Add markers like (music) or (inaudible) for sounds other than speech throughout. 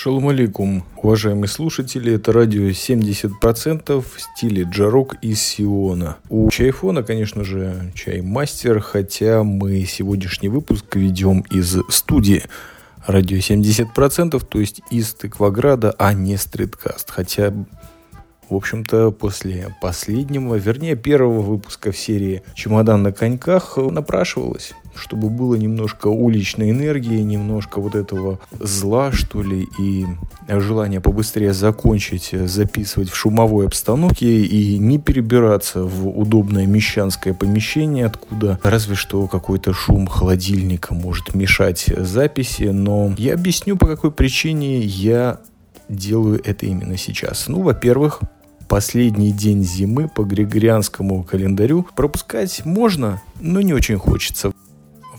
Шалом алейкум, уважаемые слушатели, это радио 70% в стиле джарок из Сиона. У чайфона, конечно же, чаймастер, хотя мы сегодняшний выпуск ведем из студии радио 70%, то есть из Тыкваграда, а не стриткаст. Хотя в общем-то, после последнего, вернее, первого выпуска в серии «Чемодан на коньках» напрашивалось, чтобы было немножко уличной энергии, немножко вот этого зла, что ли, и желание побыстрее закончить записывать в шумовой обстановке и не перебираться в удобное мещанское помещение, откуда разве что какой-то шум холодильника может мешать записи, но я объясню, по какой причине я делаю это именно сейчас. Ну, во-первых, последний день зимы по григорианскому календарю пропускать можно, но не очень хочется.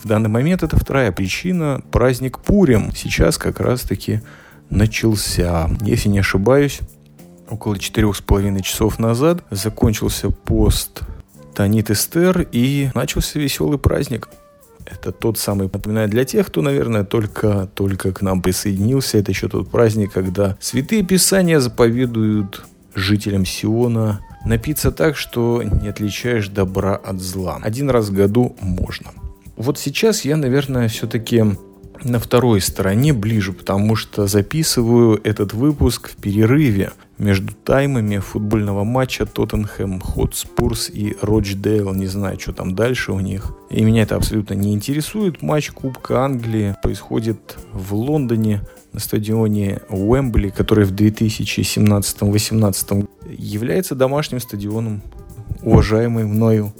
В данный момент это вторая причина. Праздник Пурим сейчас как раз-таки начался. Если не ошибаюсь, около четырех с половиной часов назад закончился пост Танит Эстер и начался веселый праздник. Это тот самый, напоминаю, для тех, кто, наверное, только, только к нам присоединился. Это еще тот праздник, когда святые писания заповедуют жителям Сиона напиться так, что не отличаешь добра от зла. Один раз в году можно. Вот сейчас я, наверное, все-таки на второй стороне ближе, потому что записываю этот выпуск в перерыве между таймами футбольного матча Тоттенхэм Хотспурс и Рочдейл. Не знаю, что там дальше у них. И меня это абсолютно не интересует. Матч Кубка Англии происходит в Лондоне на стадионе Уэмбли, который в 2017-2018 является домашним стадионом уважаемой мною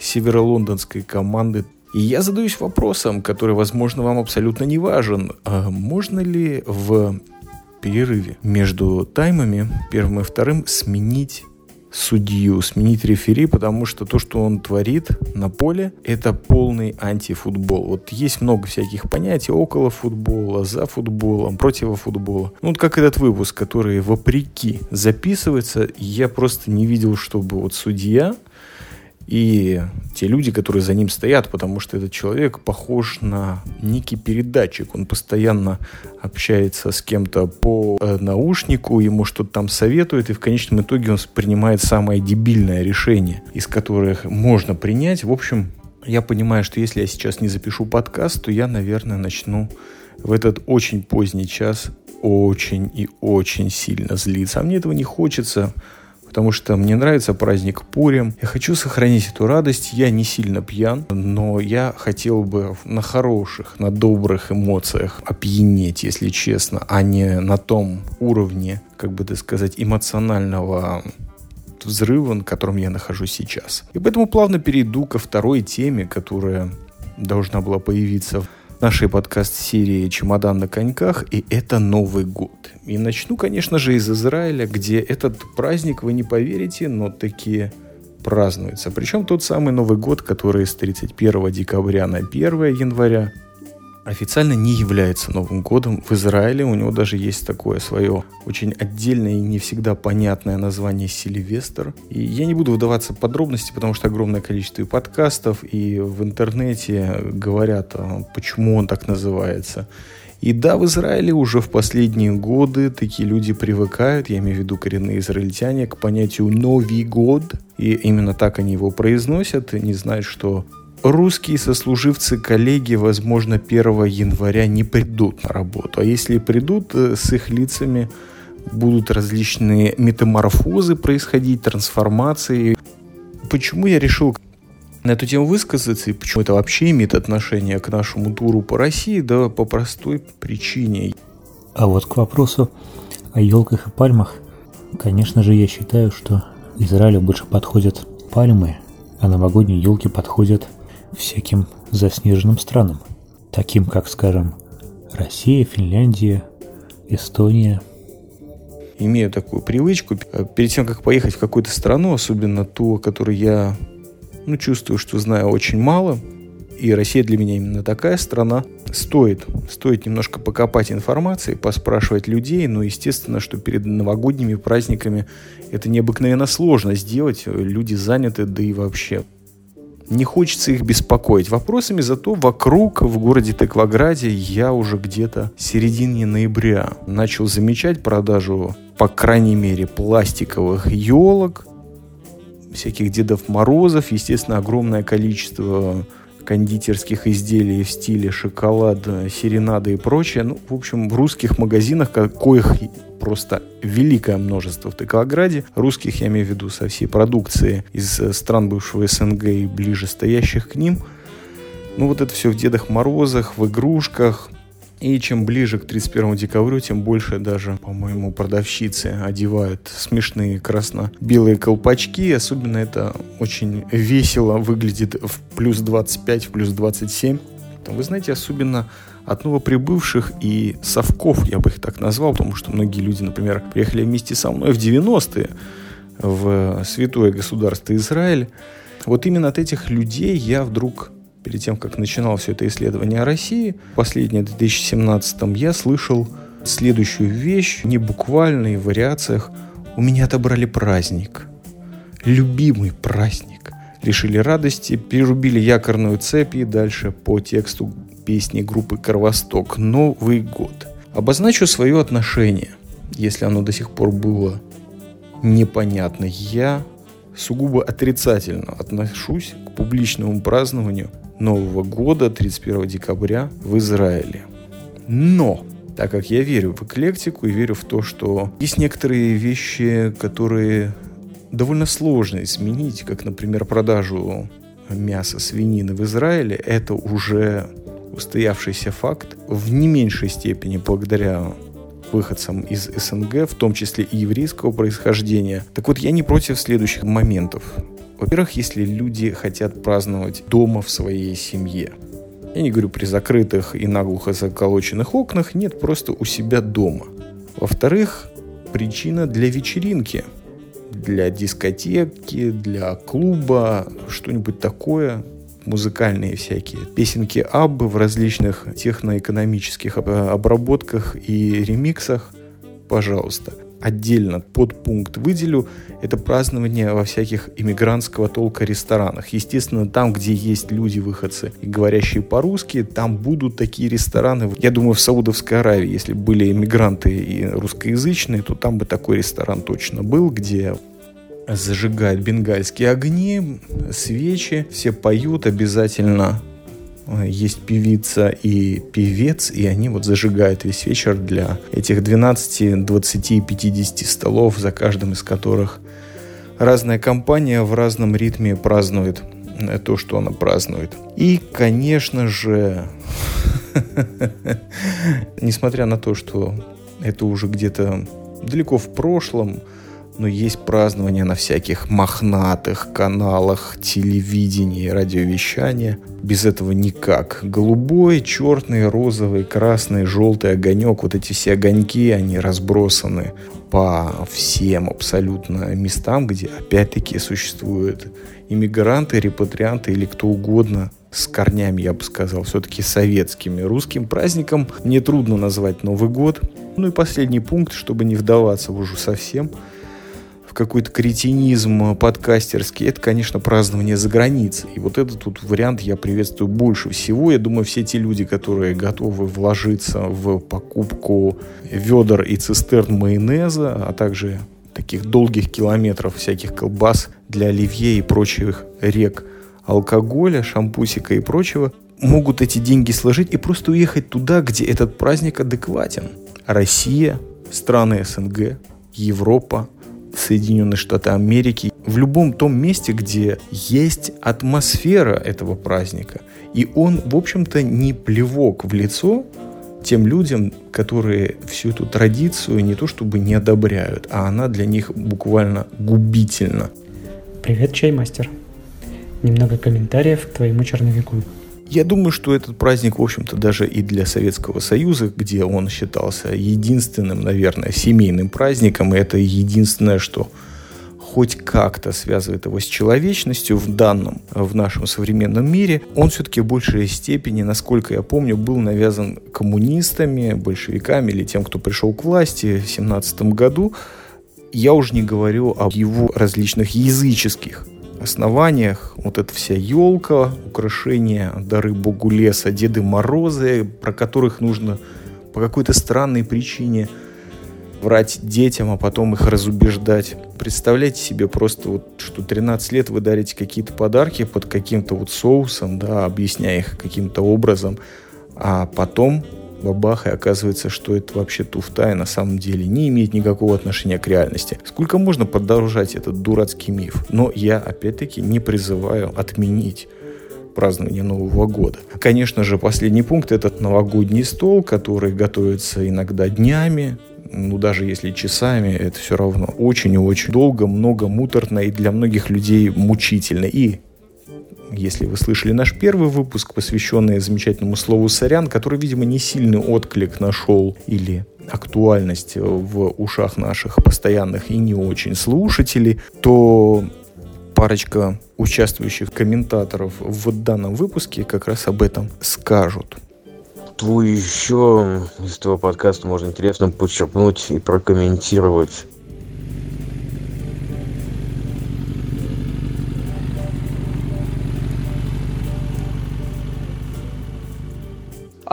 северо-лондонской команды. И я задаюсь вопросом, который, возможно, вам абсолютно не важен. А можно ли в перерыве между таймами, первым и вторым, сменить судью, сменить рефери, потому что то, что он творит на поле, это полный антифутбол. Вот есть много всяких понятий около футбола, за футболом, против футбола. Ну, вот как этот выпуск, который вопреки записывается, я просто не видел, чтобы вот судья и те люди, которые за ним стоят, потому что этот человек похож на некий передатчик. Он постоянно общается с кем-то по э, наушнику, ему что-то там советует, и в конечном итоге он принимает самое дебильное решение, из которых можно принять. В общем, я понимаю, что если я сейчас не запишу подкаст, то я, наверное, начну в этот очень поздний час очень и очень сильно злиться. А мне этого не хочется потому что мне нравится праздник Пурим. Я хочу сохранить эту радость. Я не сильно пьян, но я хотел бы на хороших, на добрых эмоциях опьянеть, если честно, а не на том уровне, как бы так сказать, эмоционального взрыва, на котором я нахожусь сейчас. И поэтому плавно перейду ко второй теме, которая должна была появиться нашей подкаст-серии «Чемодан на коньках», и это Новый год. И начну, конечно же, из Израиля, где этот праздник, вы не поверите, но такие празднуется. Причем тот самый Новый год, который с 31 декабря на 1 января официально не является Новым годом в Израиле. У него даже есть такое свое очень отдельное и не всегда понятное название Сильвестр. И я не буду вдаваться в подробности, потому что огромное количество и подкастов, и в интернете говорят, а, почему он так называется. И да, в Израиле уже в последние годы такие люди привыкают, я имею в виду коренные израильтяне, к понятию «Новый год». И именно так они его произносят, и не знают, что русские сослуживцы, коллеги, возможно, 1 января не придут на работу. А если придут, э, с их лицами будут различные метаморфозы происходить, трансформации. Почему я решил на эту тему высказаться и почему это вообще имеет отношение к нашему туру по России? Да по простой причине. А вот к вопросу о елках и пальмах, конечно же, я считаю, что Израилю больше подходят пальмы, а новогодние елки подходят всяким заснеженным странам, таким как, скажем, Россия, Финляндия, Эстония. Имею такую привычку, перед тем, как поехать в какую-то страну, особенно ту, о которой я ну, чувствую, что знаю очень мало, и Россия для меня именно такая страна, стоит, стоит немножко покопать информации, поспрашивать людей, но естественно, что перед новогодними праздниками это необыкновенно сложно сделать, люди заняты, да и вообще Не хочется их беспокоить вопросами, зато вокруг, в городе Текваграде, я уже где-то в середине ноября начал замечать продажу, по крайней мере, пластиковых елок, всяких Дедов Морозов, естественно, огромное количество кондитерских изделий в стиле шоколад, серенада и прочее. Ну, в общем, в русских магазинах, коих просто великое множество в Тыкваграде. Русских я имею в виду со всей продукции из э, стран бывшего СНГ и ближе стоящих к ним. Ну вот это все в Дедах Морозах, в игрушках. И чем ближе к 31 декабрю, тем больше даже, по-моему, продавщицы одевают смешные красно-белые колпачки. Особенно это очень весело выглядит в плюс 25, в плюс 27. Вы знаете, особенно от новоприбывших и совков, я бы их так назвал, потому что многие люди, например, приехали вместе со мной в 90-е в святое государство Израиль. Вот именно от этих людей я вдруг перед тем, как начинал все это исследование о России, последнее в 2017 я слышал следующую вещь, не буквально в вариациях. У меня отобрали праздник. Любимый праздник. Лишили радости, перерубили якорную цепь и дальше по тексту песни группы «Кровосток» «Новый год». Обозначу свое отношение, если оно до сих пор было непонятно. Я сугубо отрицательно отношусь к публичному празднованию Нового года 31 декабря в Израиле. Но, так как я верю в эклектику и верю в то, что есть некоторые вещи, которые довольно сложно изменить, как, например, продажу мяса свинины в Израиле, это уже устоявшийся факт в не меньшей степени благодаря выходцам из СНГ, в том числе и еврейского происхождения. Так вот, я не против следующих моментов. Во-первых, если люди хотят праздновать дома в своей семье. Я не говорю при закрытых и наглухо заколоченных окнах, нет, просто у себя дома. Во-вторых, причина для вечеринки, для дискотеки, для клуба, что-нибудь такое, музыкальные всякие песенки Аббы в различных техноэкономических обработках и ремиксах, пожалуйста. Отдельно под пункт выделю это празднование во всяких иммигрантского толка ресторанах. Естественно, там, где есть люди-выходцы и говорящие по-русски, там будут такие рестораны. Я думаю, в Саудовской Аравии, если были иммигранты и русскоязычные, то там бы такой ресторан точно был, где зажигают бенгальские огни, свечи, все поют обязательно. Есть певица и певец, и они вот зажигают весь вечер для этих 12, 20, 50 столов, за каждым из которых разная компания в разном ритме празднует то, что она празднует. И, конечно же, (laughs) несмотря на то, что это уже где-то далеко в прошлом, но есть празднование на всяких мохнатых каналах телевидения и радиовещания. Без этого никак. Голубой, черный, розовый, красный, желтый огонек, вот эти все огоньки, они разбросаны по всем абсолютно местам, где опять-таки существуют иммигранты, репатрианты или кто угодно с корнями, я бы сказал, все-таки советскими. Русским праздником мне трудно назвать Новый год. Ну и последний пункт, чтобы не вдаваться уже совсем – какой-то кретинизм подкастерский, это, конечно, празднование за границей. И вот этот тут вариант я приветствую больше всего. Я думаю, все те люди, которые готовы вложиться в покупку ведер и цистерн майонеза, а также таких долгих километров всяких колбас для оливье и прочих рек алкоголя, шампусика и прочего, могут эти деньги сложить и просто уехать туда, где этот праздник адекватен. Россия, страны СНГ, Европа, Соединенные Штаты Америки, в любом том месте, где есть атмосфера этого праздника. И он, в общем-то, не плевок в лицо тем людям, которые всю эту традицию не то чтобы не одобряют, а она для них буквально губительна. Привет, чаймастер. Немного комментариев к твоему черновику. Я думаю, что этот праздник, в общем-то, даже и для Советского Союза, где он считался единственным, наверное, семейным праздником, и это единственное, что хоть как-то связывает его с человечностью в данном, в нашем современном мире, он все-таки в большей степени, насколько я помню, был навязан коммунистами, большевиками или тем, кто пришел к власти в 17 году. Я уже не говорю о его различных языческих основаниях. Вот эта вся елка, украшения, дары богу леса, Деды Морозы, про которых нужно по какой-то странной причине врать детям, а потом их разубеждать. Представляете себе просто вот, что 13 лет вы дарите какие-то подарки под каким-то вот соусом, да, объясняя их каким-то образом, а потом бабах, и оказывается, что это вообще туфта и на самом деле не имеет никакого отношения к реальности. Сколько можно продолжать этот дурацкий миф? Но я, опять-таки, не призываю отменить празднование Нового года. Конечно же, последний пункт – этот новогодний стол, который готовится иногда днями, ну даже если часами, это все равно очень и очень долго, много муторно и для многих людей мучительно. И если вы слышали наш первый выпуск, посвященный замечательному слову «сорян», который, видимо, не сильный отклик нашел или актуальность в ушах наших постоянных и не очень слушателей, то парочка участвующих комментаторов в данном выпуске как раз об этом скажут. Что еще из этого подкаста можно интересно подчеркнуть и прокомментировать?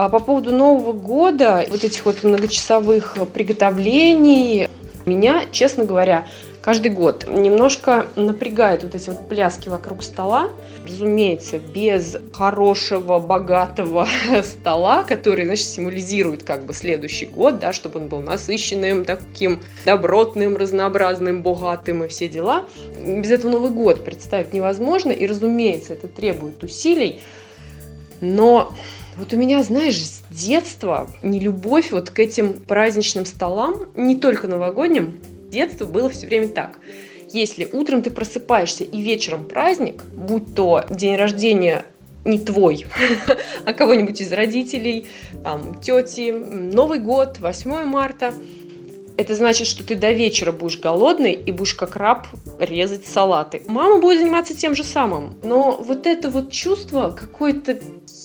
А по поводу Нового года, вот этих вот многочасовых приготовлений, меня, честно говоря, каждый год немножко напрягает вот эти вот пляски вокруг стола. Разумеется, без хорошего, богатого (laughs) стола, который, значит, символизирует как бы следующий год, да, чтобы он был насыщенным, таким добротным, разнообразным, богатым и все дела. Без этого Новый год представить невозможно, и, разумеется, это требует усилий. Но вот у меня, знаешь, с детства не любовь вот к этим праздничным столам, не только новогодним, детства было все время так. Если утром ты просыпаешься и вечером праздник, будь то день рождения не твой, (laughs) а кого-нибудь из родителей, там, тети, Новый год, 8 марта – это значит, что ты до вечера будешь голодный и будешь как раб резать салаты. Мама будет заниматься тем же самым. Но вот это вот чувство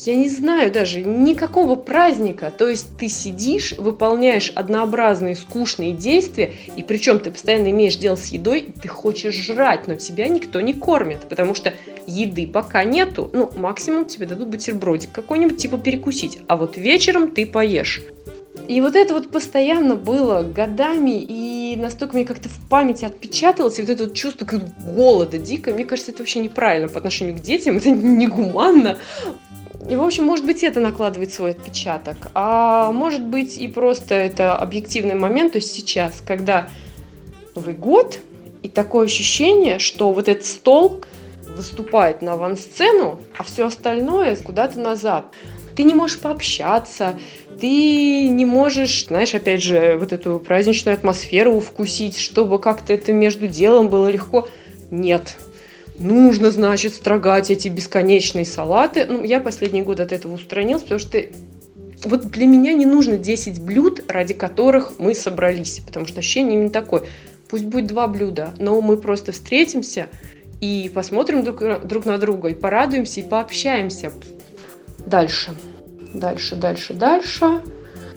какое-то, я не знаю даже, никакого праздника. То есть ты сидишь, выполняешь однообразные скучные действия, и причем ты постоянно имеешь дело с едой, ты хочешь жрать, но тебя никто не кормит, потому что еды пока нету. Ну, максимум тебе дадут бутербродик какой-нибудь, типа перекусить. А вот вечером ты поешь. И вот это вот постоянно было годами, и настолько мне как-то в памяти отпечаталось, и вот это вот чувство голода дико, мне кажется, это вообще неправильно по отношению к детям, это (laughs) негуманно. И, в общем, может быть, это накладывает свой отпечаток. А может быть, и просто это объективный момент, то есть сейчас, когда Новый год, и такое ощущение, что вот этот стол выступает на авансцену, а все остальное куда-то назад. Ты не можешь пообщаться, ты не можешь, знаешь, опять же, вот эту праздничную атмосферу вкусить, чтобы как-то это между делом было легко. Нет. Нужно, значит, строгать эти бесконечные салаты. Ну, я последние годы от этого устранилась, потому что вот для меня не нужно 10 блюд, ради которых мы собрались, потому что ощущение именно такое. Пусть будет два блюда, но мы просто встретимся и посмотрим друг, друг на друга, и порадуемся, и пообщаемся. Дальше дальше, дальше, дальше.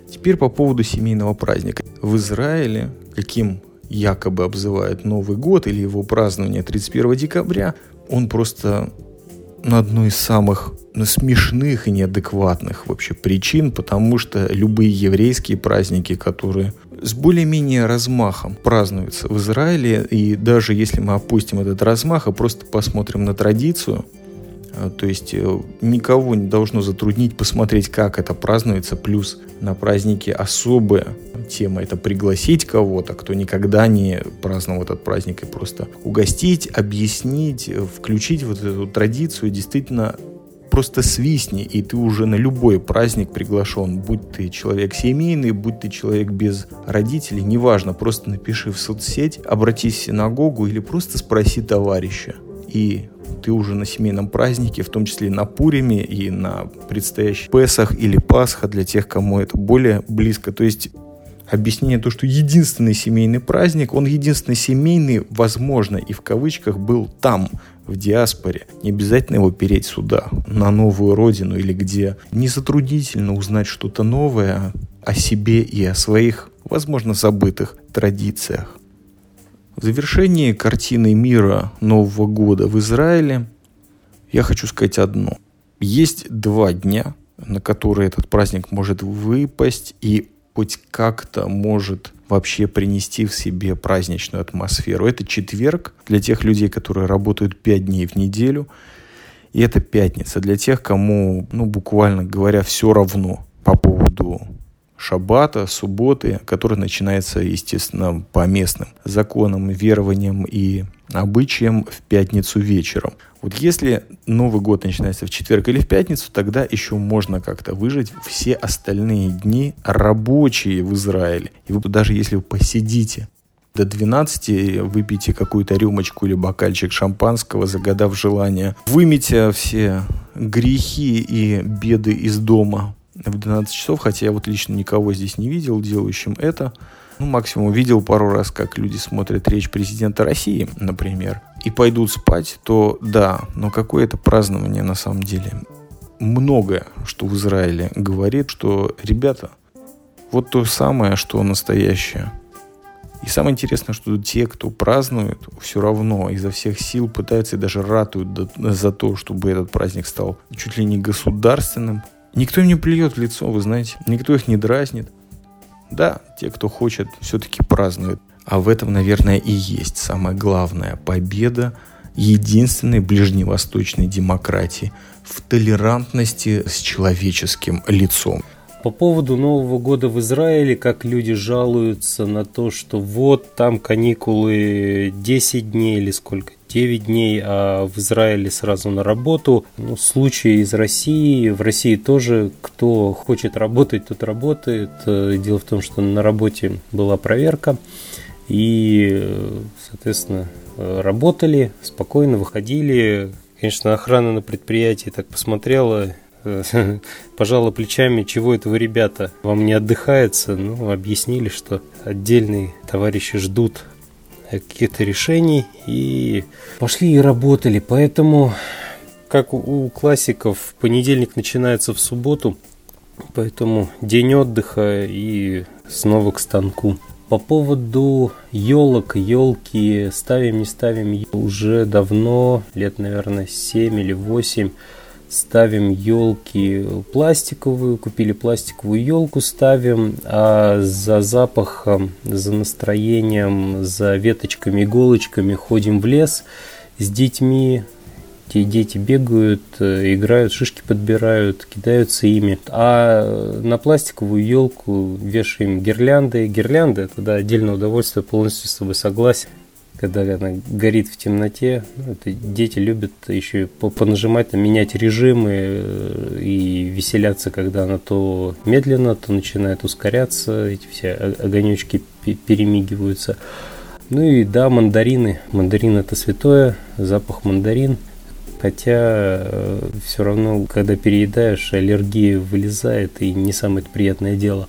Теперь по поводу семейного праздника. В Израиле, каким якобы обзывают Новый год или его празднование 31 декабря, он просто на одной из самых ну, смешных и неадекватных вообще причин, потому что любые еврейские праздники, которые с более-менее размахом празднуются в Израиле, и даже если мы опустим этот размах и просто посмотрим на традицию, то есть э, никого не должно затруднить посмотреть, как это празднуется. Плюс на празднике особая тема – это пригласить кого-то, кто никогда не праздновал этот праздник, и просто угостить, объяснить, э, включить вот эту традицию. Действительно, просто свистни, и ты уже на любой праздник приглашен. Будь ты человек семейный, будь ты человек без родителей, неважно, просто напиши в соцсеть, обратись в синагогу или просто спроси товарища. И ты уже на семейном празднике, в том числе на Пуриме и на предстоящих Песах или Пасха для тех, кому это более близко. То есть объяснение то, что единственный семейный праздник, он единственный семейный, возможно, и в кавычках был там, в диаспоре. Не обязательно его переть сюда, на новую родину, или где не затруднительно узнать что-то новое о себе и о своих, возможно, забытых традициях. В завершении картины мира Нового года в Израиле я хочу сказать одно. Есть два дня, на которые этот праздник может выпасть и хоть как-то может вообще принести в себе праздничную атмосферу. Это четверг для тех людей, которые работают пять дней в неделю. И это пятница для тех, кому, ну, буквально говоря, все равно по поводу шаббата, субботы, который начинается, естественно, по местным законам, верованиям и обычаям в пятницу вечером. Вот если Новый год начинается в четверг или в пятницу, тогда еще можно как-то выжить все остальные дни рабочие в Израиле. И вы даже если вы посидите до 12 выпейте какую-то рюмочку или бокальчик шампанского, загадав желание, вымите все грехи и беды из дома в 12 часов, хотя я вот лично никого здесь не видел делающим это. Ну, максимум видел пару раз, как люди смотрят речь президента России, например, и пойдут спать, то да, но какое это празднование на самом деле. Многое, что в Израиле говорит, что, ребята, вот то самое, что настоящее. И самое интересное, что те, кто празднует, все равно изо всех сил пытаются и даже ратуют за то, чтобы этот праздник стал чуть ли не государственным. Никто им не плюет в лицо, вы знаете. Никто их не дразнит. Да, те, кто хочет, все-таки празднуют. А в этом, наверное, и есть самая главная победа единственной ближневосточной демократии в толерантности с человеческим лицом. По поводу Нового года в Израиле, как люди жалуются на то, что вот там каникулы 10 дней или сколько, 9 дней, а в Израиле сразу на работу. Ну, случаи из России. В России тоже кто хочет работать, тот работает. Э, дело в том, что на работе была проверка. И, соответственно, э, работали, спокойно выходили. Конечно, охрана на предприятии так посмотрела, (laughs) пожала плечами, чего это вы, ребята, вам не отдыхается. Ну, объяснили, что отдельные товарищи ждут каких-то решений и пошли и работали. Поэтому, как у классиков, понедельник начинается в субботу, поэтому день отдыха и снова к станку. По поводу елок, елки ставим, не ставим уже давно, лет, наверное, 7 или 8 ставим елки пластиковую, купили пластиковую елку, ставим, а за запахом, за настроением, за веточками, иголочками ходим в лес с детьми, те дети бегают, играют, шишки подбирают, кидаются ими. А на пластиковую елку вешаем гирлянды. Гирлянды это да, отдельное удовольствие, полностью с тобой согласен когда она горит в темноте. Это дети любят еще понажимать, менять режимы э, и веселяться, когда она то медленно, то начинает ускоряться, эти все огонечки перемигиваются. Ну и да, мандарины. Мандарин это святое, запах мандарин. Хотя э, все равно, когда переедаешь, аллергия вылезает и не самое приятное дело.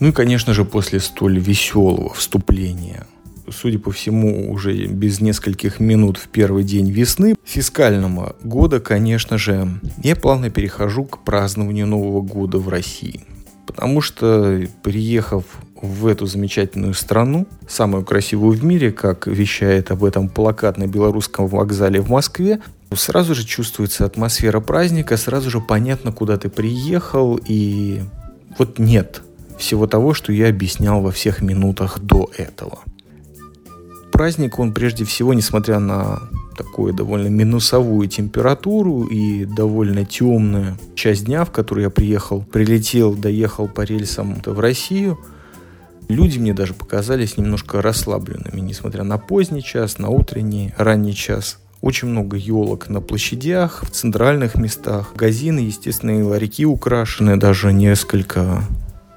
Ну и, конечно же, после столь веселого вступления судя по всему, уже без нескольких минут в первый день весны фискального года, конечно же, я плавно перехожу к празднованию Нового года в России. Потому что, приехав в эту замечательную страну, самую красивую в мире, как вещает об этом плакат на белорусском вокзале в Москве, сразу же чувствуется атмосфера праздника, сразу же понятно, куда ты приехал, и вот нет всего того, что я объяснял во всех минутах до этого праздник, он прежде всего, несмотря на такую довольно минусовую температуру и довольно темную часть дня, в которую я приехал, прилетел, доехал по рельсам в Россию, люди мне даже показались немножко расслабленными, несмотря на поздний час, на утренний, ранний час. Очень много елок на площадях, в центральных местах. Магазины, естественно, и ларьки украшены, даже несколько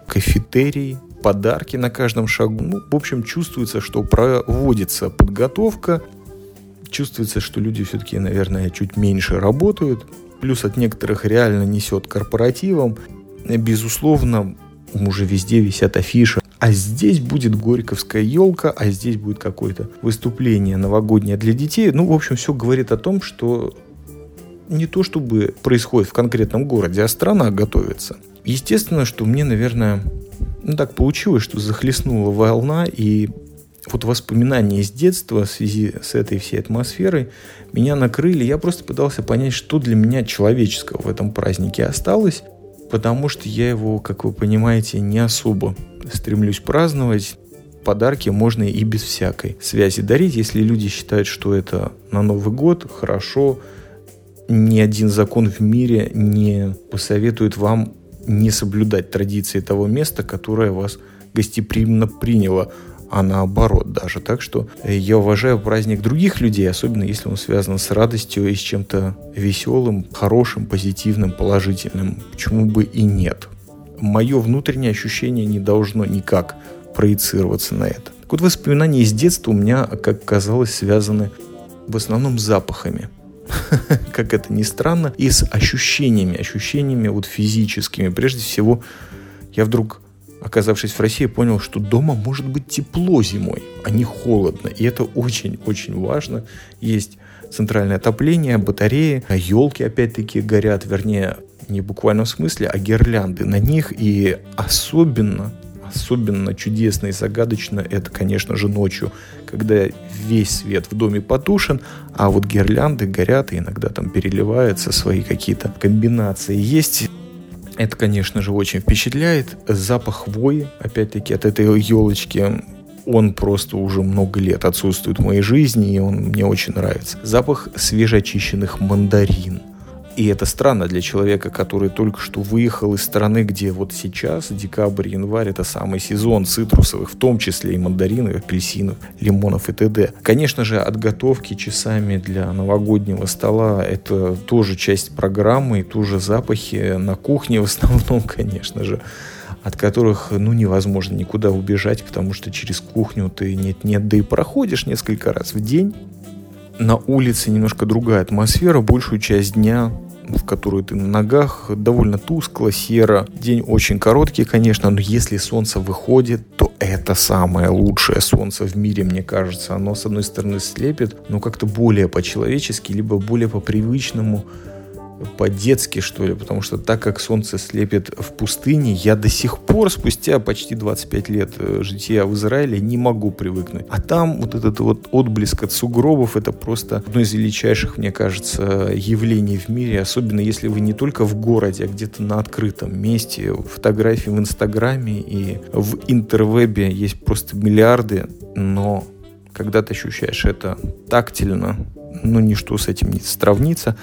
кафетерий подарки на каждом шагу. Ну, в общем, чувствуется, что проводится подготовка, чувствуется, что люди все-таки, наверное, чуть меньше работают, плюс от некоторых реально несет корпоративом. Безусловно, уже везде висят афиши. А здесь будет Горьковская елка, а здесь будет какое-то выступление новогоднее для детей. Ну, в общем, все говорит о том, что не то чтобы происходит в конкретном городе, а страна готовится. Естественно, что мне, наверное, ну, так получилось, что захлестнула волна, и вот воспоминания из детства в связи с этой всей атмосферой меня накрыли. Я просто пытался понять, что для меня человеческого в этом празднике осталось, потому что я его, как вы понимаете, не особо стремлюсь праздновать. Подарки можно и без всякой связи дарить, если люди считают, что это на Новый год хорошо. Ни один закон в мире не посоветует вам не соблюдать традиции того места, которое вас гостеприимно приняло а наоборот даже. Так что э, я уважаю праздник других людей, особенно если он связан с радостью и с чем-то веселым, хорошим, позитивным, положительным. Почему бы и нет? Мое внутреннее ощущение не должно никак проецироваться на это. Так вот, воспоминания из детства у меня, как казалось, связаны в основном с запахами. (laughs) как это ни странно, и с ощущениями, ощущениями вот физическими. Прежде всего, я вдруг оказавшись в России, понял, что дома может быть тепло зимой, а не холодно. И это очень-очень важно. Есть центральное отопление, батареи, елки опять-таки горят, вернее, не в буквальном смысле, а гирлянды на них. И особенно, особенно чудесно и загадочно это, конечно же, ночью, когда весь свет в доме потушен, а вот гирлянды горят и иногда там переливаются свои какие-то комбинации. Есть это, конечно же, очень впечатляет. Запах хвои, опять-таки, от этой елочки, он просто уже много лет отсутствует в моей жизни, и он мне очень нравится. Запах свежеочищенных мандарин. И это странно для человека, который только что выехал из страны, где вот сейчас, декабрь, январь, это самый сезон цитрусовых, в том числе и мандаринов, апельсинов, лимонов и т.д. Конечно же, отготовки часами для новогоднего стола – это тоже часть программы, и тоже запахи на кухне в основном, (laughs) конечно же от которых ну, невозможно никуда убежать, потому что через кухню ты нет-нет, да и проходишь несколько раз в день, на улице немножко другая атмосфера, большую часть дня в которую ты на ногах, довольно тускло, серо. День очень короткий, конечно, но если солнце выходит, то это самое лучшее солнце в мире, мне кажется. Оно, с одной стороны, слепит, но как-то более по-человечески, либо более по-привычному по-детски, что ли, потому что так как солнце слепит в пустыне, я до сих пор, спустя почти 25 лет э, жития в Израиле, не могу привыкнуть. А там вот этот вот отблеск от сугробов, это просто одно из величайших, мне кажется, явлений в мире, особенно если вы не только в городе, а где-то на открытом месте. Фотографии в Инстаграме и в интервебе есть просто миллиарды, но когда ты ощущаешь это тактильно, ну, ничто с этим не сравнится.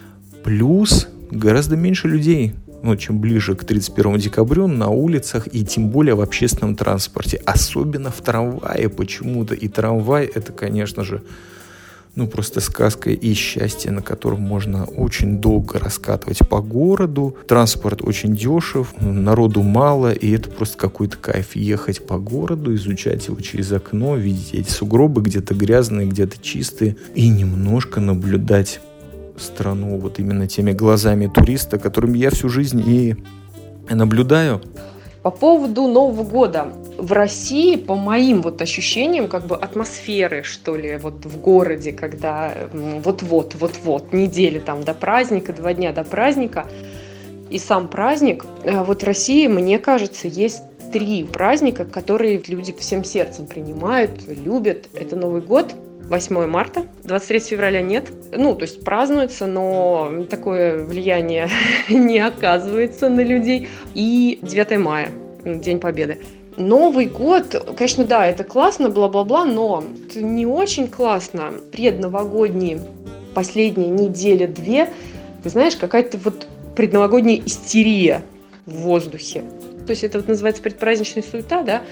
Плюс гораздо меньше людей, ну, чем ближе к 31 декабрю на улицах и тем более в общественном транспорте. Особенно в трамвае почему-то. И трамвай это, конечно же, ну, просто сказка и счастье, на котором можно очень долго раскатывать по городу. Транспорт очень дешев, народу мало, и это просто какой-то кайф ехать по городу, изучать его через окно, видеть эти сугробы где-то грязные, где-то чистые, и немножко наблюдать страну вот именно теми глазами туриста, которым я всю жизнь и наблюдаю. По поводу Нового года. В России, по моим вот ощущениям, как бы атмосферы, что ли, вот в городе, когда вот-вот, вот-вот, недели там до праздника, два дня до праздника, и сам праздник, э, вот в России, мне кажется, есть три праздника, которые люди всем сердцем принимают, любят. Это Новый год – 8 марта. 23 февраля нет. Ну, то есть празднуется, но такое влияние (laughs) не оказывается на людей. И 9 мая, День Победы. Новый год, конечно, да, это классно, бла-бла-бла, но не очень классно. Предновогодние последние недели две, ты знаешь, какая-то вот предновогодняя истерия в воздухе. То есть это вот называется предпраздничная суета, да,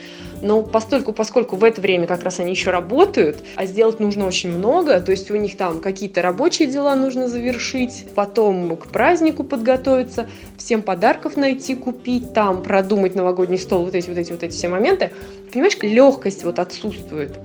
но постольку, поскольку в это время как раз они еще работают, а сделать нужно очень много, то есть у них там какие-то рабочие дела нужно завершить, потом к празднику подготовиться, всем подарков найти, купить, там продумать новогодний стол, вот эти вот эти вот эти все моменты, понимаешь, легкость вот отсутствует.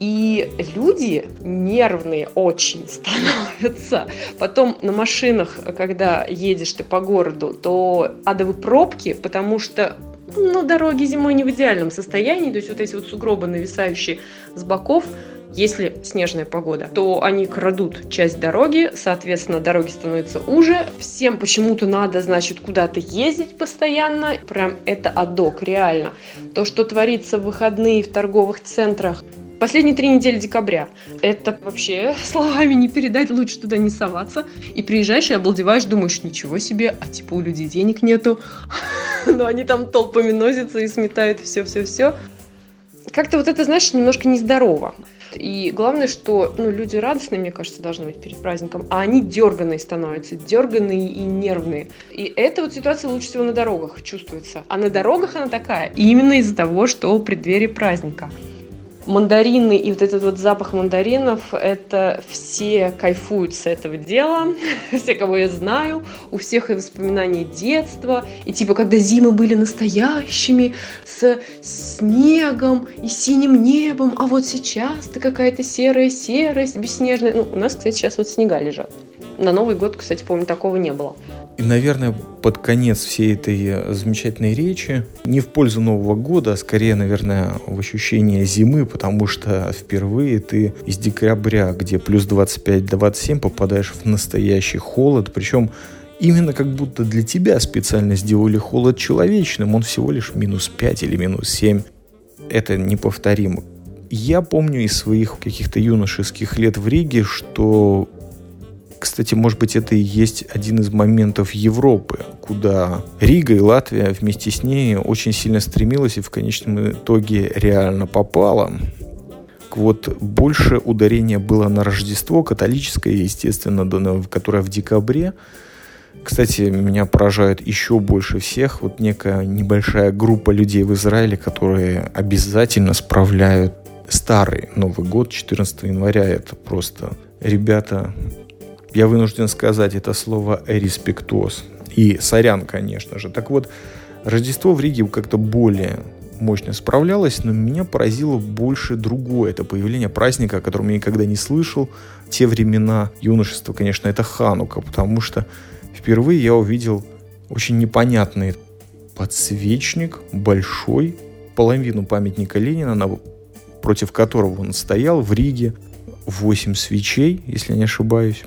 И люди нервные очень становятся. Потом на машинах, когда едешь ты по городу, то адовые пробки, потому что ну, дороги зимой не в идеальном состоянии, то есть вот эти вот сугробы, нависающие с боков, если снежная погода, то они крадут часть дороги, соответственно, дороги становятся уже. Всем почему-то надо, значит, куда-то ездить постоянно. Прям это адок, реально. То, что творится в выходные в торговых центрах, Последние три недели декабря. Это вообще словами не передать, лучше туда не соваться. И приезжаешь и обалдеваешь, думаешь, ничего себе, а типа у людей денег нету. (laughs) Но они там толпами носятся и сметают все-все-все. Как-то вот это, знаешь, немножко нездорово. И главное, что ну, люди радостные, мне кажется, должны быть перед праздником, а они дерганые становятся, дерганые и нервные. И эта вот ситуация лучше всего на дорогах чувствуется. А на дорогах она такая именно из-за того, что преддверие праздника мандарины и вот этот вот запах мандаринов, это все кайфуют с этого дела, (laughs) все, кого я знаю, у всех и воспоминания детства, и типа, когда зимы были настоящими, с снегом и синим небом, а вот сейчас-то какая-то серая серость, бесснежная. Ну, у нас, кстати, сейчас вот снега лежат. На Новый год, кстати, помню, такого не было. И, наверное, под конец всей этой э, замечательной речи, не в пользу Нового года, а скорее, наверное, в ощущение зимы, потому что впервые ты из декабря, где плюс 25-27, попадаешь в настоящий холод, причем именно как будто для тебя специально сделали холод человечным, он всего лишь минус 5 или минус 7. Это неповторимо. Я помню из своих каких-то юношеских лет в Риге, что кстати, может быть, это и есть один из моментов Европы, куда Рига и Латвия вместе с ней очень сильно стремилась и в конечном итоге реально попала. Вот больше ударения было на Рождество, католическое, естественно, которое в декабре. Кстати, меня поражает еще больше всех вот некая небольшая группа людей в Израиле, которые обязательно справляют старый Новый год, 14 января. Это просто ребята я вынужден сказать это слово «респектоз». И сорян, конечно же. Так вот, Рождество в Риге как-то более мощно справлялось, но меня поразило больше другое. Это появление праздника, о котором я никогда не слышал. Те времена юношества, конечно, это Ханука, потому что впервые я увидел очень непонятный подсвечник, большой, половину памятника Ленина, против которого он стоял в Риге. Восемь свечей, если не ошибаюсь.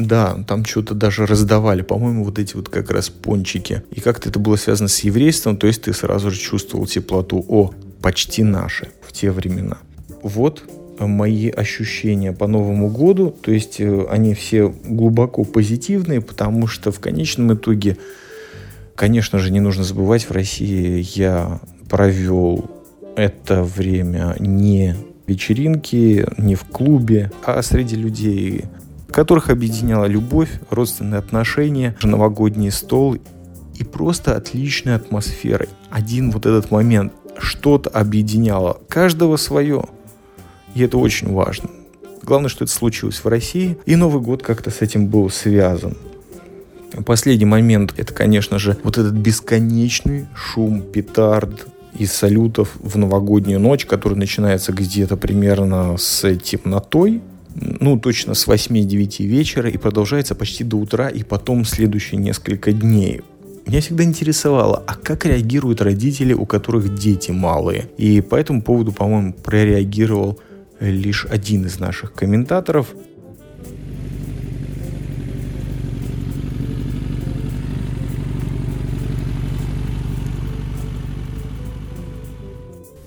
Да, там что-то даже раздавали, по-моему, вот эти вот как раз пончики. И как-то это было связано с еврейством, то есть ты сразу же чувствовал теплоту. О, почти наши в те времена. Вот мои ощущения по Новому году. То есть э, они все глубоко позитивные, потому что в конечном итоге, конечно же, не нужно забывать, в России я провел это время не вечеринки, не в клубе, а среди людей, которых объединяла любовь, родственные отношения, новогодний стол и просто отличная атмосфера. Один вот этот момент, что-то объединяло, каждого свое. И это очень важно. Главное, что это случилось в России, и Новый год как-то с этим был связан. Последний момент, это, конечно же, вот этот бесконечный шум петард, и салютов в новогоднюю ночь, который начинается где-то примерно с темнотой, ну, точно с 8-9 вечера и продолжается почти до утра и потом следующие несколько дней. Меня всегда интересовало, а как реагируют родители, у которых дети малые? И по этому поводу, по-моему, прореагировал лишь один из наших комментаторов –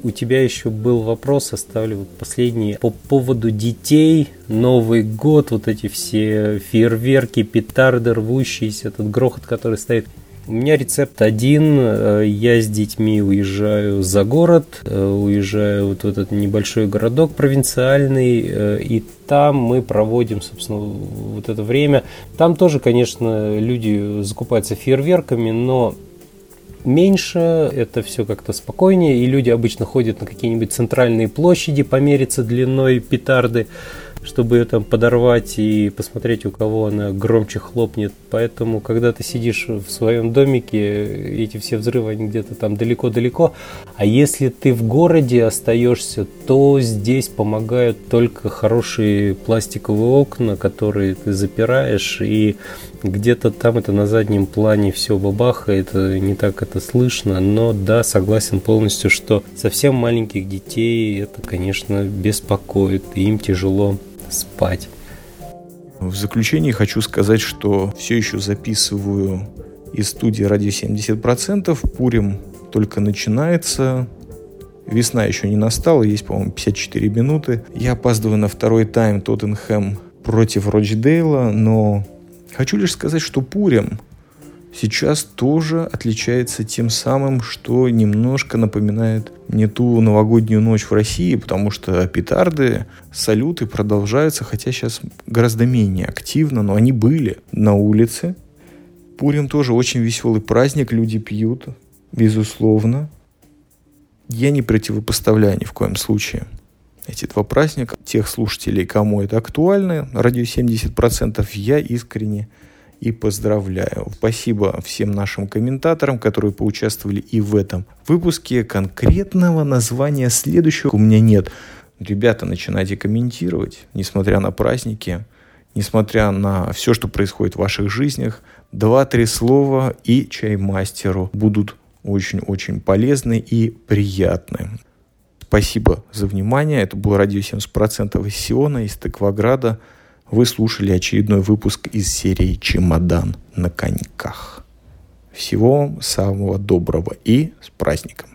у тебя еще был вопрос, оставлю вот последний, по поводу детей, Новый год, вот эти все фейерверки, петарды рвущиеся, этот грохот, который стоит. У меня рецепт один. Э, я с детьми уезжаю за город, э, уезжаю вот в этот небольшой городок провинциальный, э, и там мы проводим, собственно, вот это время. Там тоже, конечно, люди закупаются фейерверками, но меньше, это все как-то спокойнее, и люди обычно ходят на какие-нибудь центральные площади помериться длиной петарды чтобы ее там подорвать и посмотреть, у кого она громче хлопнет. Поэтому, когда ты сидишь в своем домике, эти все взрывы, они где-то там далеко-далеко. А если ты в городе остаешься, то здесь помогают только хорошие пластиковые окна, которые ты запираешь, и где-то там это на заднем плане все бабахает, не так это слышно, но да, согласен полностью, что совсем маленьких детей это, конечно, беспокоит, и им тяжело спать. В заключение хочу сказать, что все еще записываю из студии «Радио 70%». Пурим только начинается. Весна еще не настала, есть, по-моему, 54 минуты. Я опаздываю на второй тайм Тоттенхэм против Рочдейла, но хочу лишь сказать, что Пурим сейчас тоже отличается тем самым, что немножко напоминает не ту новогоднюю ночь в России, потому что петарды, салюты продолжаются, хотя сейчас гораздо менее активно, но они были на улице. Пурим тоже очень веселый праздник, люди пьют, безусловно. Я не противопоставляю ни в коем случае эти два праздника. Тех слушателей, кому это актуально, радио 70%, я искренне и поздравляю. Спасибо всем нашим комментаторам, которые поучаствовали и в этом выпуске. Конкретного названия следующего у меня нет. Ребята, начинайте комментировать, несмотря на праздники, несмотря на все, что происходит в ваших жизнях. Два-три слова и чаймастеру будут очень-очень полезны и приятны. Спасибо за внимание. Это был радио 70% из Сиона, из Тыкваграда. Вы слушали очередной выпуск из серии «Чемодан на коньках». Всего вам самого доброго и с праздником!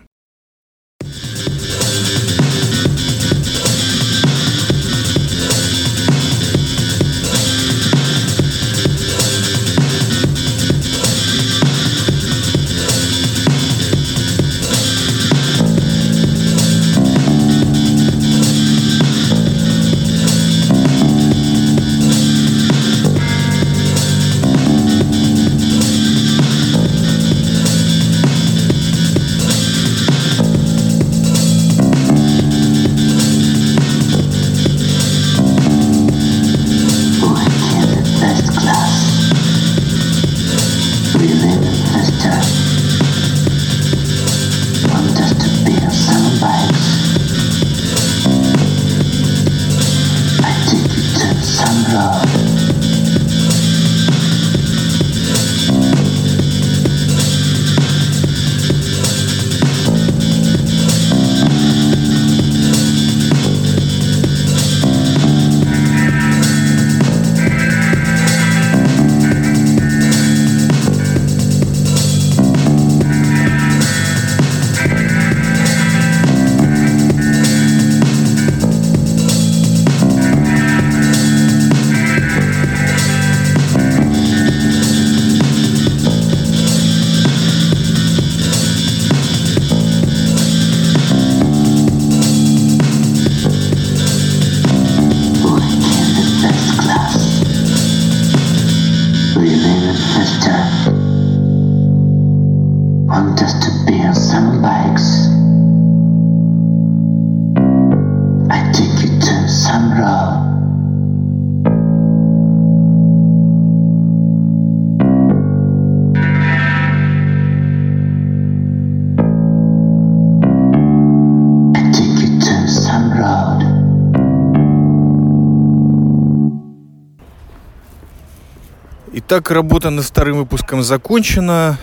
Итак, работа над вторым выпуском закончена.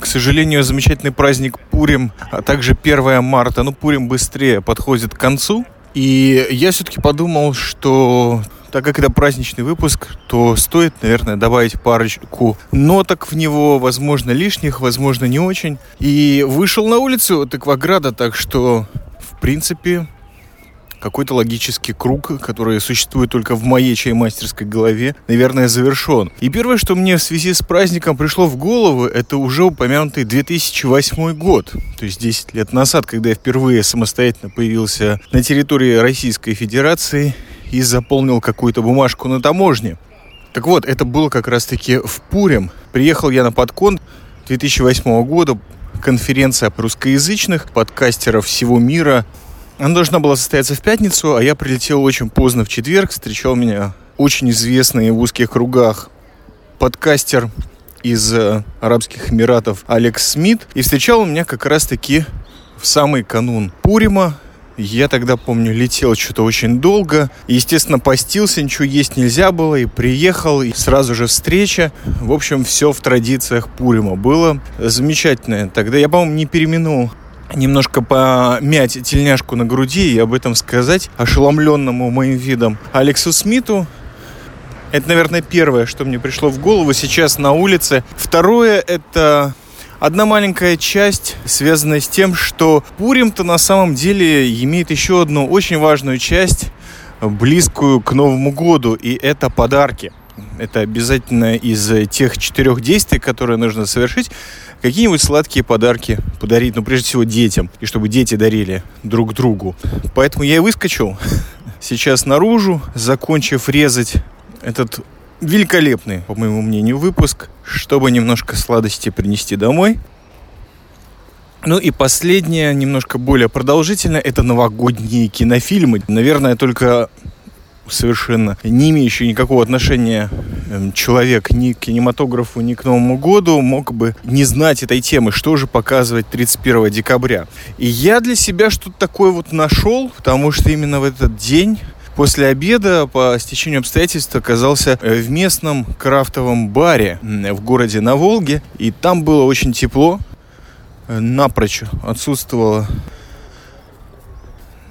К сожалению, замечательный праздник Пурим, а также 1 марта, ну, Пурим быстрее подходит к концу. И я все-таки подумал, что так как это праздничный выпуск, то стоит, наверное, добавить парочку ноток в него, возможно, лишних, возможно, не очень. И вышел на улицу от Экваграда, так что, в принципе, какой-то логический круг, который существует только в моей чаймастерской голове, наверное, завершен. И первое, что мне в связи с праздником пришло в голову, это уже упомянутый 2008 год, то есть 10 лет назад, когда я впервые самостоятельно появился на территории Российской Федерации и заполнил какую-то бумажку на таможне. Так вот, это было как раз-таки в Пурем. Приехал я на подкон 2008 года, конференция русскоязычных подкастеров всего мира – она должна была состояться в пятницу, а я прилетел очень поздно в четверг. Встречал меня очень известный в узких кругах подкастер из э, Арабских Эмиратов Алекс Смит. И встречал меня как раз-таки в самый канун Пурима. Я тогда, помню, летел что-то очень долго. Естественно, постился, ничего есть нельзя было. И приехал, и сразу же встреча. В общем, все в традициях Пурима было. Замечательное. Тогда я, по-моему, не переминул немножко помять тельняшку на груди и об этом сказать ошеломленному моим видом Алексу Смиту. Это, наверное, первое, что мне пришло в голову сейчас на улице. Второе – это Одна маленькая часть, связанная с тем, что Пурим-то на самом деле имеет еще одну очень важную часть, близкую к Новому году, и это подарки. Это обязательно из тех четырех действий, которые нужно совершить, какие-нибудь сладкие подарки подарить, ну, прежде всего, детям, и чтобы дети дарили друг другу. Поэтому я и выскочил (laughs) сейчас наружу, закончив резать этот великолепный, по моему мнению, выпуск, чтобы немножко сладости принести домой. Ну и последнее, немножко более продолжительное, это новогодние кинофильмы. Наверное, только совершенно не имеющий никакого отношения эм, человек ни к кинематографу, ни к Новому году мог бы не знать этой темы, что же показывать 31 декабря. И я для себя что-то такое вот нашел, потому что именно в этот день После обеда по стечению обстоятельств оказался э, в местном крафтовом баре в городе на Волге. И там было очень тепло. Э, напрочь отсутствовала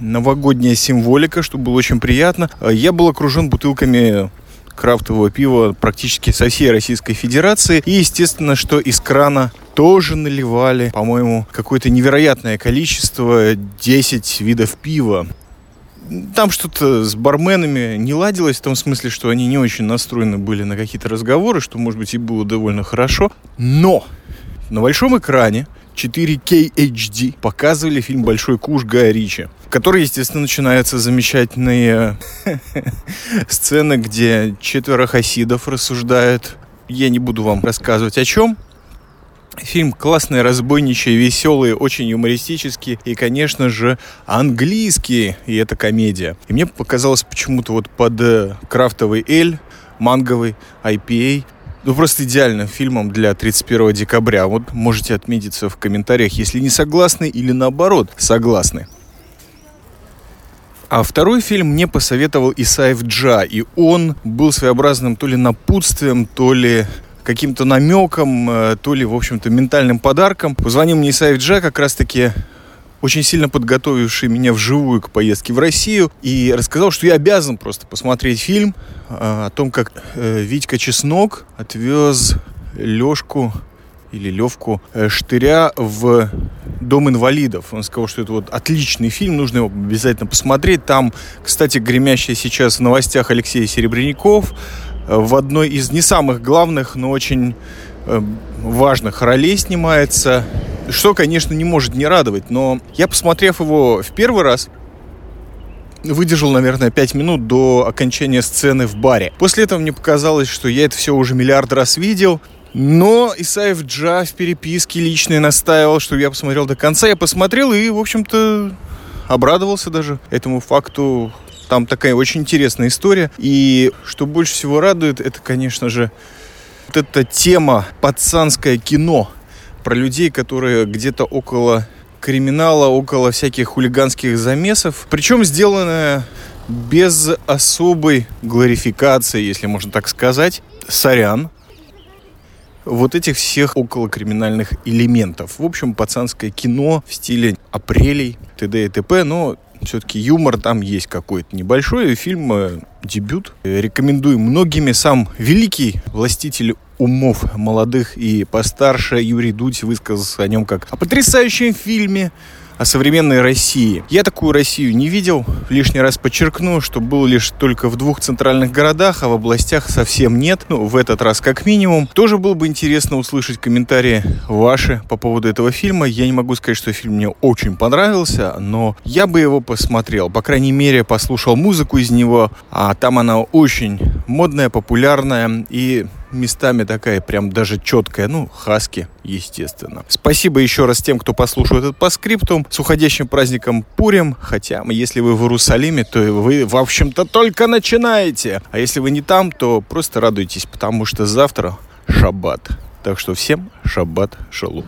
новогодняя символика, что было очень приятно. Э, я был окружен бутылками крафтового пива практически со всей Российской Федерации. И, естественно, что из крана тоже наливали, по-моему, какое-то невероятное количество, 10 видов пива там что-то с барменами не ладилось, в том смысле, что они не очень настроены были на какие-то разговоры, что, может быть, и было довольно хорошо. Но на большом экране 4K HD показывали фильм «Большой куш» Гая Ричи, который, естественно, начинается замечательные (laughs) сцены, где четверо хасидов рассуждают. Я не буду вам рассказывать о чем, Фильм классный, разбойничий, веселый, очень юмористический и, конечно же, английский, и это комедия. И мне показалось почему-то вот под э, крафтовый эль, манговый, IPA, ну, просто идеальным фильмом для 31 декабря. Вот можете отметиться в комментариях, если не согласны или наоборот согласны. А второй фильм мне посоветовал Исаев Джа, и он был своеобразным то ли напутствием, то ли каким-то намеком, э, то ли, в общем-то, ментальным подарком. Позвонил мне Исаев Джа, как раз-таки очень сильно подготовивший меня вживую к поездке в Россию, и рассказал, что я обязан просто посмотреть фильм э, о том, как э, Витька Чеснок отвез Лешку или Левку Штыря в Дом инвалидов. Он сказал, что это вот отличный фильм, нужно его обязательно посмотреть. Там, кстати, гремящий сейчас в новостях Алексей Серебрянников, в одной из не самых главных, но очень э, важных ролей снимается, что, конечно, не может не радовать, но я, посмотрев его в первый раз, выдержал, наверное, 5 минут до окончания сцены в баре. После этого мне показалось, что я это все уже миллиард раз видел, но Исаев Джа в переписке личной настаивал, что я посмотрел до конца. Я посмотрел и, в общем-то, обрадовался даже этому факту. Там такая очень интересная история. И что больше всего радует, это, конечно же, вот эта тема пацанское кино про людей, которые где-то около криминала, около всяких хулиганских замесов. Причем сделанное без особой гларификации, если можно так сказать. Сорян. Вот этих всех около криминальных элементов. В общем, пацанское кино в стиле апрелей, т.д. и т.п. Но все-таки юмор там есть какой-то небольшой. Фильм э, дебют. Рекомендую многими. Сам великий властитель умов молодых и постарше Юрий Дудь высказался о нем как о потрясающем фильме, о современной России. Я такую Россию не видел. Лишний раз подчеркну, что был лишь только в двух центральных городах, а в областях совсем нет. Ну, в этот раз как минимум. Тоже было бы интересно услышать комментарии ваши по поводу этого фильма. Я не могу сказать, что фильм мне очень понравился, но я бы его посмотрел. По крайней мере, послушал музыку из него. А там она очень модная, популярная и местами такая прям даже четкая, ну, хаски, естественно. Спасибо еще раз тем, кто послушал этот по скрипту. С уходящим праздником Пурим, хотя если вы в Иерусалиме, то вы, в общем-то, только начинаете. А если вы не там, то просто радуйтесь, потому что завтра шаббат. Так что всем шаббат шалом.